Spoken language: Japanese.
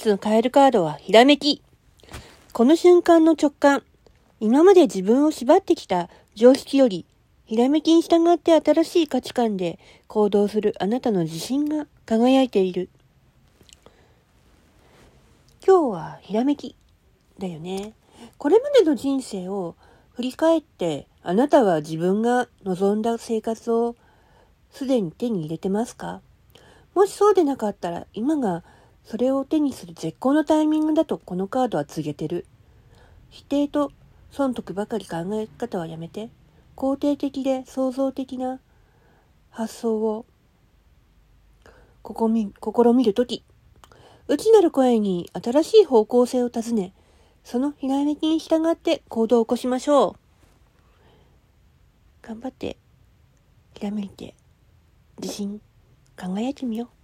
日のカエルカードはひらめき。この瞬間の直感。今まで自分を縛ってきた常識より、ひらめきに従って新しい価値観で行動するあなたの自信が輝いている。今日はひらめきだよね。これまでの人生を振り返ってあなたは自分が望んだ生活をすでに手に入れてますか？もしそうでなかったら今がそれを手にする絶好のタイミングだとこのカードは告げてる。否定と損得ばかり考え方はやめて、肯定的で創造的な発想を試み試みるとき、内なる声に新しい方向性を尋ね、そのひらめきに従って行動を起こしましょう。頑張って、ひらめいて、自信、輝いてみよう。